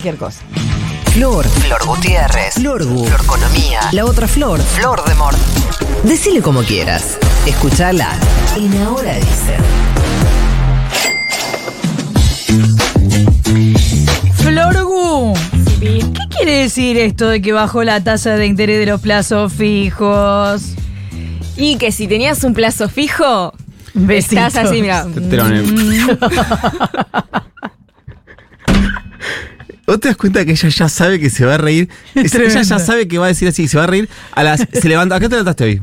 cualquier cosa. Flor, Flor Gutiérrez. Florgu, Florconomía. la otra flor. Flor de Mort. Decile como quieras. Escuchala en Ahora Dice. Florgu, ¿qué quiere decir esto de que bajó la tasa de interés de los plazos fijos? Y que si tenías un plazo fijo, Besitos. estás así, mira. ¿Vos te das cuenta que ella ya sabe que se va a reír? Es- ella ya sabe que va a decir así, se va a reír. A las, se levanta. ¿A qué te levantaste hoy?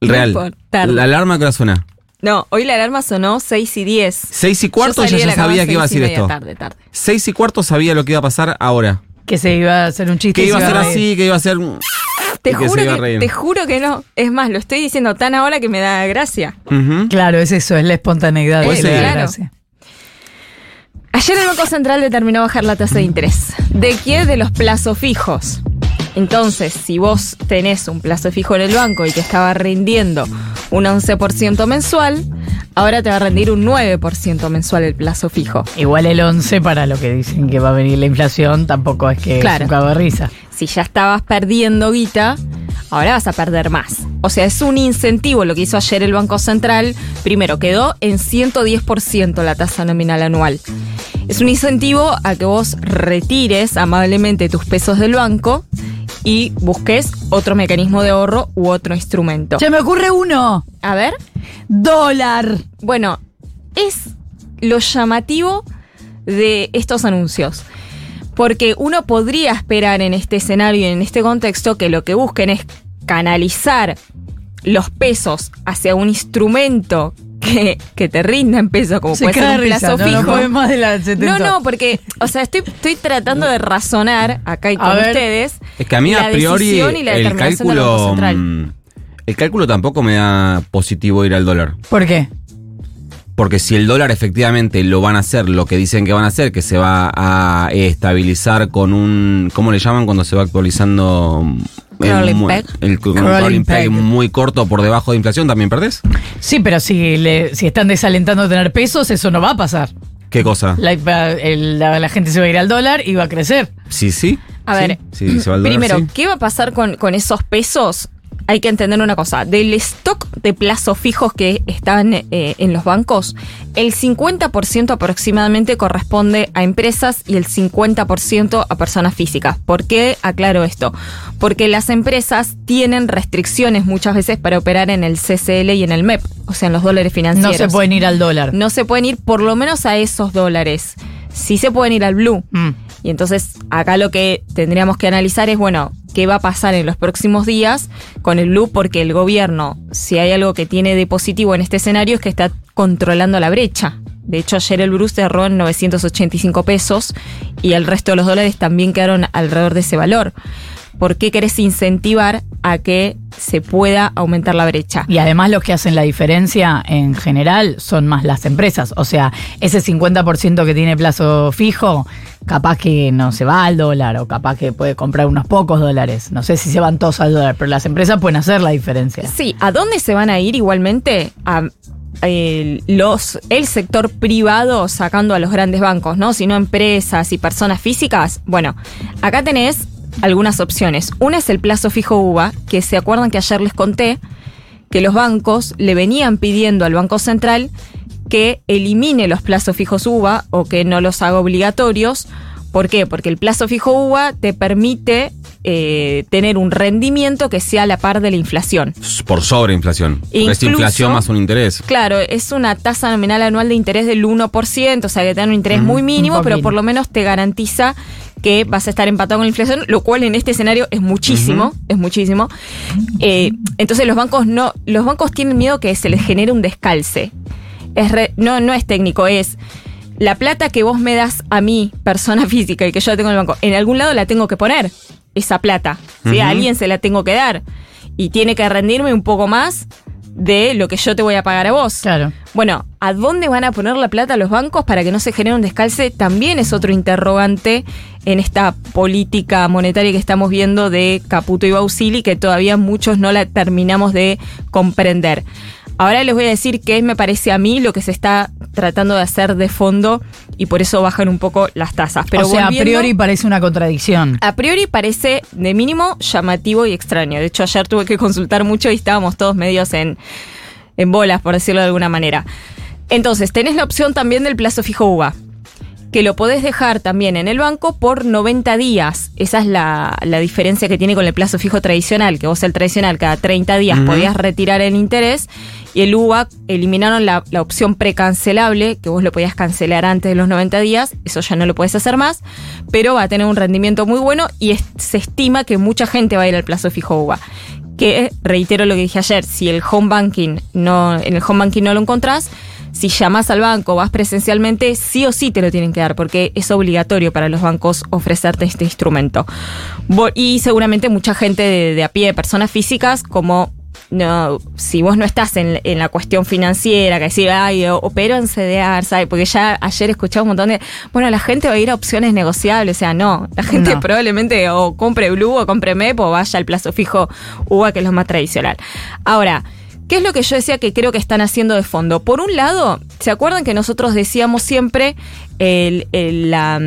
No Real. tarde. La alarma que hora suena. No, hoy la alarma sonó 6 y 10. Seis y cuarto ella ya la sabía que iba a decir esto. Tarde, tarde. Seis y cuarto sabía lo que iba a pasar ahora. Que se iba a hacer un chiste. Que iba a se ser así, que iba a ser. Te juro que, te juro que no. Es más, lo estoy diciendo tan ahora que me da gracia. Claro, es eso, es la espontaneidad. De sí. la Claro. gracia. Ayer el Banco Central determinó bajar la tasa de interés. ¿De qué? De los plazos fijos. Entonces, si vos tenés un plazo fijo en el banco y te estaba rindiendo un 11% mensual, ahora te va a rendir un 9% mensual el plazo fijo. Igual el 11 para lo que dicen que va a venir la inflación tampoco es que Claro. es un. Si ya estabas perdiendo guita, ahora vas a perder más. O sea, es un incentivo lo que hizo ayer el Banco Central. Primero, quedó en 110% la tasa nominal anual. Es un incentivo a que vos retires amablemente tus pesos del banco y busques otro mecanismo de ahorro u otro instrumento. Se me ocurre uno. A ver, Dólar. bueno, es lo llamativo de estos anuncios. Porque uno podría esperar en este escenario y en este contexto que lo que busquen es canalizar los pesos hacia un instrumento que, que te rinda en pesos, como Se puede ser un risa, plazo no, fijo. no puede más de la 70. No, no, porque, o sea, estoy, estoy tratando de razonar acá y A con ver. ustedes. Es que a mí la a priori decisión y la el cálculo. Mm, El cálculo tampoco me da positivo ir al dólar. ¿Por qué? Porque si el dólar efectivamente lo van a hacer, lo que dicen que van a hacer, que se va a estabilizar con un. ¿Cómo le llaman cuando se va actualizando? El Crawling peg. El, cu- Crawling crawling peg peg. muy corto por debajo de inflación, ¿también perdés? Sí, pero si, le- si están desalentando tener pesos, eso no va a pasar. ¿Qué cosa? La, el- la- la gente se va a ir al dólar y va a crecer. Sí, sí. A Sí, ver, sí, se va al dólar, primero, sí. ¿qué va a pasar con, con esos pesos? Hay que entender una cosa. Del stock de plazos fijos que están eh, en los bancos, el 50% aproximadamente corresponde a empresas y el 50% a personas físicas. ¿Por qué aclaro esto? Porque las empresas tienen restricciones muchas veces para operar en el CCL y en el MEP, o sea, en los dólares No financieros. se pueden ir al dólar. No se pueden ir por lo menos a esos dólares. Sí se pueden ir al blue. Mm. Y entonces acá lo que tendríamos que analizar es, bueno, qué va a pasar en los próximos días con el blue, porque el gobierno, si hay algo que tiene de positivo en este escenario, es que está controlando la brecha. De hecho, ayer el blue cerró en 985 pesos y el resto de los dólares también quedaron alrededor de ese valor. ¿Por qué querés incentivar a que se pueda aumentar la brecha? Y además los que hacen la diferencia en general son más las empresas. O sea, ese 50% que tiene plazo fijo, capaz que no se va al dólar o capaz que puede comprar unos pocos dólares. No sé si se van todos al dólar, pero las empresas pueden hacer la diferencia. Sí, ¿a dónde se van a ir igualmente? A, eh, los, el sector privado sacando a los grandes bancos, ¿no? Sino empresas y personas físicas. Bueno, acá tenés algunas opciones. Una es el plazo fijo UVA, que se acuerdan que ayer les conté que los bancos le venían pidiendo al Banco Central que elimine los plazos fijos UVA o que no los haga obligatorios. ¿Por qué? Porque el plazo fijo UVA te permite eh, tener un rendimiento que sea a la par de la inflación. Por sobreinflación. Es inflación más un interés. Claro, es una tasa nominal anual de interés del 1%, o sea que te dan un interés muy mínimo, pero por lo menos te garantiza que vas a estar empatado con la inflación, lo cual en este escenario es muchísimo, es muchísimo. Eh, entonces los bancos no, los bancos tienen miedo que se les genere un descalce. Es re- no, no es técnico, es la plata que vos me das a mí, persona física, y que yo la tengo en el banco, en algún lado la tengo que poner, esa plata. ¿sí? A alguien se la tengo que dar. Y tiene que rendirme un poco más de lo que yo te voy a pagar a vos. Claro. Bueno, ¿a dónde van a poner la plata los bancos para que no se genere un descalce? También es otro interrogante en esta política monetaria que estamos viendo de Caputo y Bausili, que todavía muchos no la terminamos de comprender. Ahora les voy a decir qué me parece a mí lo que se está tratando de hacer de fondo y por eso bajan un poco las tasas. Pero o sea, a priori parece una contradicción. a priori parece de mínimo llamativo y extraño. De hecho, ayer tuve que consultar mucho y estábamos todos medios en, en bolas, por decirlo de alguna manera. Entonces, tenés la opción también del plazo fijo UVA, que lo podés dejar también en el banco por 90 días. Esa es la, la diferencia que tiene con el plazo fijo tradicional, que vos el tradicional cada 30 días podías retirar el interés y el UVA eliminaron la, la opción precancelable, que vos lo podías cancelar antes de los 90 días, eso ya no lo puedes hacer más, pero va a tener un rendimiento muy bueno y es- se estima que mucha gente va a ir al plazo fijo UVA. Que reitero lo que dije ayer, si el home banking no, en el home banking no lo encontrás, si llamas al banco, vas presencialmente, sí o sí te lo tienen que dar, porque es obligatorio para los bancos ofrecerte este instrumento. Y seguramente mucha gente de, de a pie, personas físicas, como no, si vos no estás en, en la cuestión financiera, que decir, ay, opero en CDR, ¿sabes? Porque ya ayer escuché un montón de, bueno, la gente va a ir a opciones negociables, o sea, no, la gente No. probablemente o compre Blue o compre MEP o vaya al plazo fijo UVA, que es lo más tradicional. Ahora, ¿qué es lo que yo decía que creo que están haciendo de fondo? Por un lado, ¿se acuerdan que nosotros decíamos siempre el- el- la,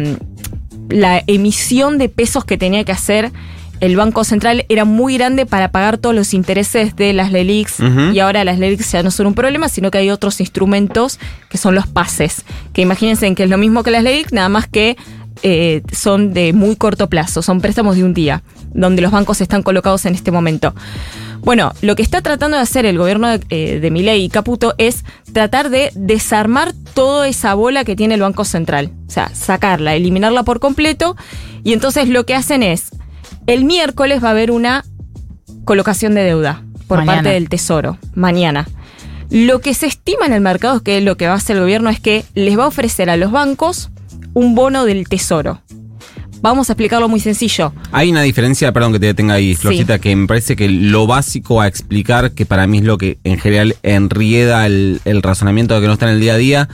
la emisión de pesos que tenía que hacer el Banco Central era muy grande para pagar todos los intereses de las LELIX y ahora las LELIX ya no son un problema, sino que hay otros instrumentos que son los pases, que imagínense que es lo mismo que las LELIX, nada más que eh, son de muy corto plazo, son préstamos de un día, donde los bancos están colocados en este momento. Bueno, lo que está tratando de hacer el gobierno de, eh, de Milei y Caputo es tratar de desarmar toda esa bola que tiene el Banco Central. O sea, sacarla, eliminarla por completo. Y entonces lo que hacen es, el miércoles va a haber una colocación de deuda por Mañana. parte del Tesoro, mañana. Lo que se estima en el mercado es que lo que va a hacer el gobierno es que les va a ofrecer a los bancos un bono del Tesoro. Vamos a explicarlo muy sencillo. Hay una diferencia, perdón que te detenga ahí, Sí. Florcita, que me parece que lo básico a explicar, que para mí es lo que en general enrieda el, el razonamiento de que no está en el día a día,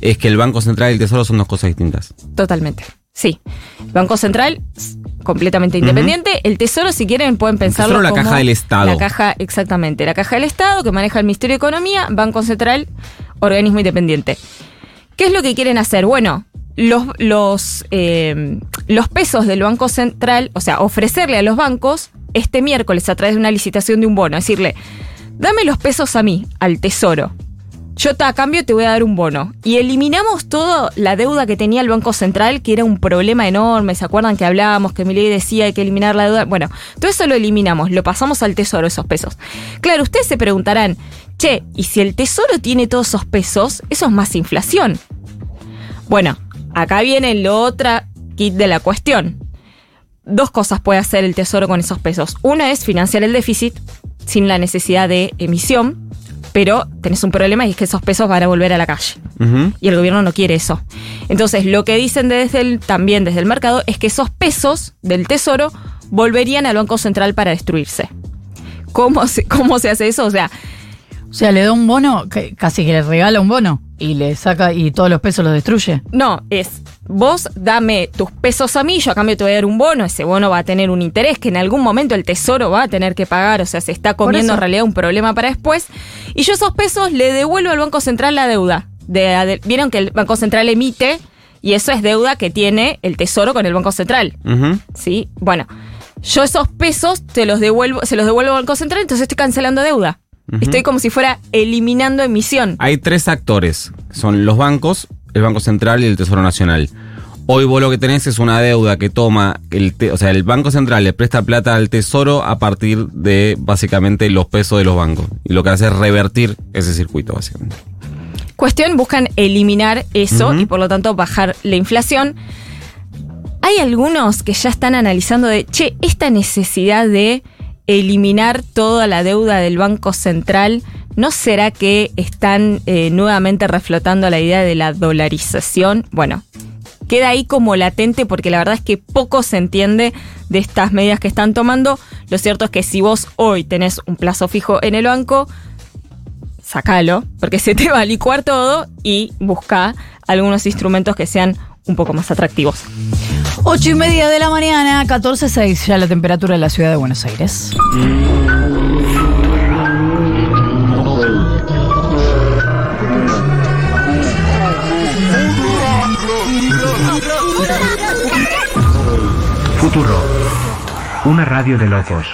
es que el Banco Central y el Tesoro son dos cosas distintas. Totalmente. Sí. El Banco Central, completamente independiente. El Tesoro, si quieren, pueden pensarlo Tesoro, la como caja del Estado. La caja, exactamente. La caja del Estado que maneja el Ministerio de Economía, Banco Central, organismo independiente. ¿Qué es lo que quieren hacer? Bueno, eh, los pesos del Banco Central, o sea, ofrecerle a los bancos este miércoles a través de una licitación de un bono, decirle, dame los pesos a mí, al Tesoro. Yo a cambio te voy a dar un bono. Y eliminamos toda la deuda que tenía el Banco Central, que era un problema enorme. ¿Se acuerdan que hablábamos, que Milei decía hay que eliminar la deuda? Bueno, todo eso lo eliminamos, lo pasamos al Tesoro, esos pesos. Claro, ustedes se preguntarán, che, ¿y si el Tesoro tiene todos esos pesos? Eso es más inflación. Bueno, acá viene lo otra kit de la cuestión. Dos cosas puede hacer el Tesoro con esos pesos. Una es financiar el déficit sin la necesidad de emisión, pero tenés un problema y es que esos pesos van a volver a la calle. Y el gobierno no quiere eso. Entonces, lo que dicen desde el, también desde el mercado es que esos pesos del Tesoro volverían al Banco Central para destruirse. ¿Cómo se, cómo se hace eso? O sea, O sea, le da un bono, que casi que le regala un bono y le saca y todos los pesos los destruye. No, es vos dame tus pesos a mí, yo a cambio te voy a dar un bono, ese bono va a tener un interés que en algún momento el tesoro va a tener que pagar, o sea, se está comiendo en realidad un problema para después, y yo esos pesos le devuelvo al Banco Central la deuda. De, de- Vieron que el Banco Central emite y eso es deuda que tiene el tesoro con el Banco Central. ¿Sí? Bueno, yo esos pesos te los devuelvo, se los devuelvo al Banco Central, entonces estoy cancelando deuda. Estoy como si fuera eliminando emisión. Hay tres actores, son los bancos, el Banco Central y el Tesoro Nacional. Hoy vos lo que tenés es una deuda que toma, el te- o sea, el Banco Central le presta plata al Tesoro a partir de básicamente los pesos de los bancos. Y lo que hace es revertir ese circuito, básicamente. Cuestión, buscan eliminar eso y por lo tanto bajar la inflación. Hay algunos que ya están analizando de, che, esta necesidad de eliminar toda la deuda del Banco Central, ¿no será que están eh, nuevamente reflotando la idea de la dolarización? Bueno, queda ahí como latente porque la verdad es que poco se entiende de estas medidas que están tomando. Lo cierto es que si vos hoy tenés un plazo fijo en el banco, sacalo, porque se te va a licuar todo y busca algunos instrumentos que sean un poco más atractivos. 8 y media de la mañana, 14.6 ya la temperatura en la ciudad de Buenos Aires. Futuro. Una radio de locos.